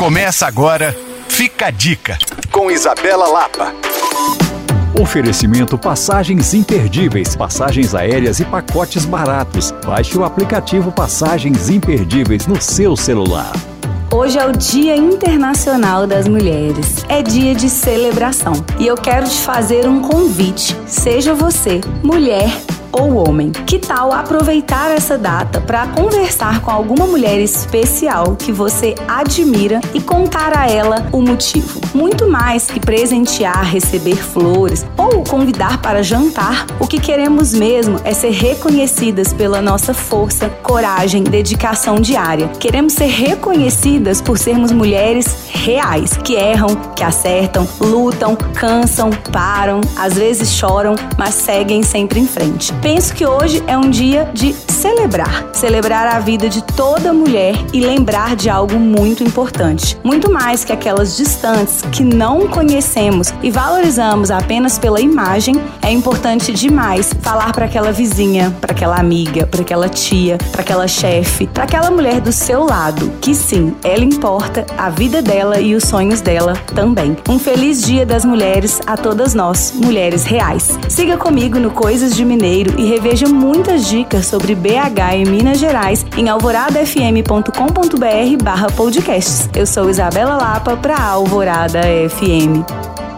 Começa agora, fica a dica, com Isabela Lapa. Oferecimento passagens imperdíveis, passagens aéreas e pacotes baratos. Baixe o aplicativo Passagens Imperdíveis no seu celular. Hoje é o Dia Internacional das Mulheres. É dia de celebração. E eu quero te fazer um convite. Seja você, mulher ou homem. Que tal aproveitar essa data para conversar com alguma mulher especial que você admira e contar a ela o motivo? Muito mais que presentear, receber flores ou convidar para jantar, o que queremos mesmo é ser reconhecidas pela nossa força, coragem, dedicação diária. Queremos ser reconhecidas por sermos mulheres reais, que erram, que acertam, lutam, cansam, param, às vezes choram, mas seguem sempre em frente. Penso que hoje é um dia de celebrar, celebrar a vida de toda mulher e lembrar de algo muito importante. Muito mais que aquelas distantes que não conhecemos e valorizamos apenas pela imagem, é importante demais falar para aquela vizinha, para aquela amiga, para aquela tia, para aquela chefe, para aquela mulher do seu lado, que sim, ela importa, a vida dela e os sonhos dela também. Um feliz Dia das Mulheres a todas nós, mulheres reais. Siga comigo no Coisas de Mineiro e reveja muitas dicas sobre BH e Minas Gerais em alvoradafm.com.br barra podcasts. Eu sou Isabela Lapa para Alvorada FM.